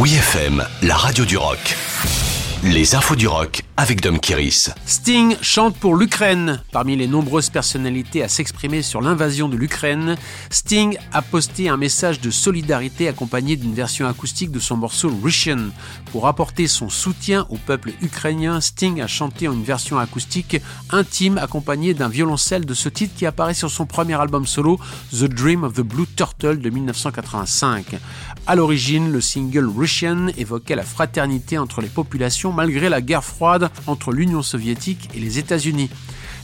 Oui FM, la radio du rock. Les infos du rock avec Dom Kiris. Sting chante pour l'Ukraine. Parmi les nombreuses personnalités à s'exprimer sur l'invasion de l'Ukraine, Sting a posté un message de solidarité accompagné d'une version acoustique de son morceau Russian. Pour apporter son soutien au peuple ukrainien, Sting a chanté en une version acoustique intime accompagnée d'un violoncelle de ce titre qui apparaît sur son premier album solo The Dream of the Blue Turtle de 1985. À l'origine, le single Russian évoquait la fraternité entre les populations malgré la guerre froide entre l'Union soviétique et les États-Unis.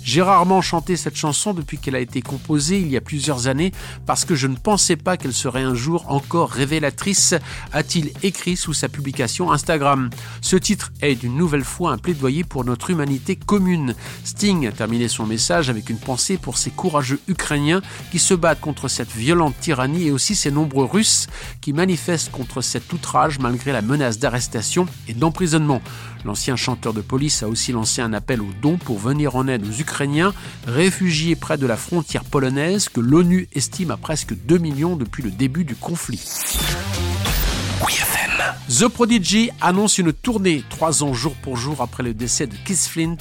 J'ai rarement chanté cette chanson depuis qu'elle a été composée il y a plusieurs années parce que je ne pensais pas qu'elle serait un jour encore révélatrice, a-t-il écrit sous sa publication Instagram. Ce titre est une nouvelle fois un plaidoyer pour notre humanité commune. Sting a terminé son message avec une pensée pour ces courageux Ukrainiens qui se battent contre cette violente tyrannie et aussi ces nombreux Russes qui manifestent contre cet outrage malgré la menace d'arrestation et d'emprisonnement. L'ancien chanteur de police a aussi lancé un appel aux dons pour venir en aide aux Ukrainiens réfugiés près de la frontière polonaise que l'ONU estime à presque 2 millions depuis le début du conflit. The Prodigy annonce une tournée trois ans jour pour jour après le décès de Keith Flint.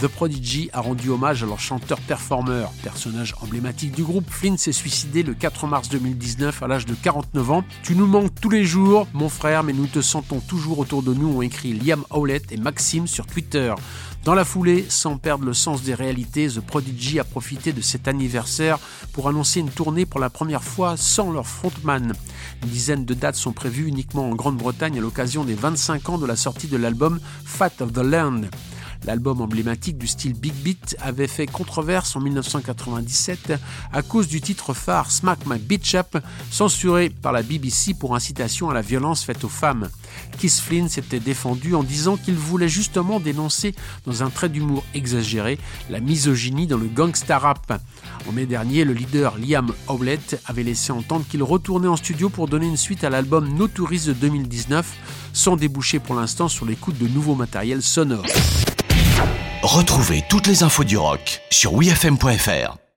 The Prodigy a rendu hommage à leur chanteur-performeur, personnage emblématique du groupe. Flint s'est suicidé le 4 mars 2019 à l'âge de 49 ans. Tu nous manques tous les jours, mon frère, mais nous te sentons toujours autour de nous, ont écrit Liam Howlett et Maxime sur Twitter. Dans la foulée, sans perdre le sens des réalités, The Prodigy a profité de cet anniversaire pour annoncer une tournée pour la première fois sans leur frontman. Une dizaine de dates sont prévues uniquement en Grande-Bretagne à l'occasion des 25 ans de la sortie de l'album Fat of the Land. L'album emblématique du style Big Beat avait fait controverse en 1997 à cause du titre phare Smack My Bitch Up, censuré par la BBC pour incitation à la violence faite aux femmes. Keith Flynn s'était défendu en disant qu'il voulait justement dénoncer, dans un trait d'humour exagéré, la misogynie dans le gangsta rap. En mai dernier, le leader Liam Howlett avait laissé entendre qu'il retournait en studio pour donner une suite à l'album No Tourist de 2019, sans déboucher pour l'instant sur l'écoute de nouveaux matériels sonores. Retrouvez toutes les infos du rock sur wfm.fr.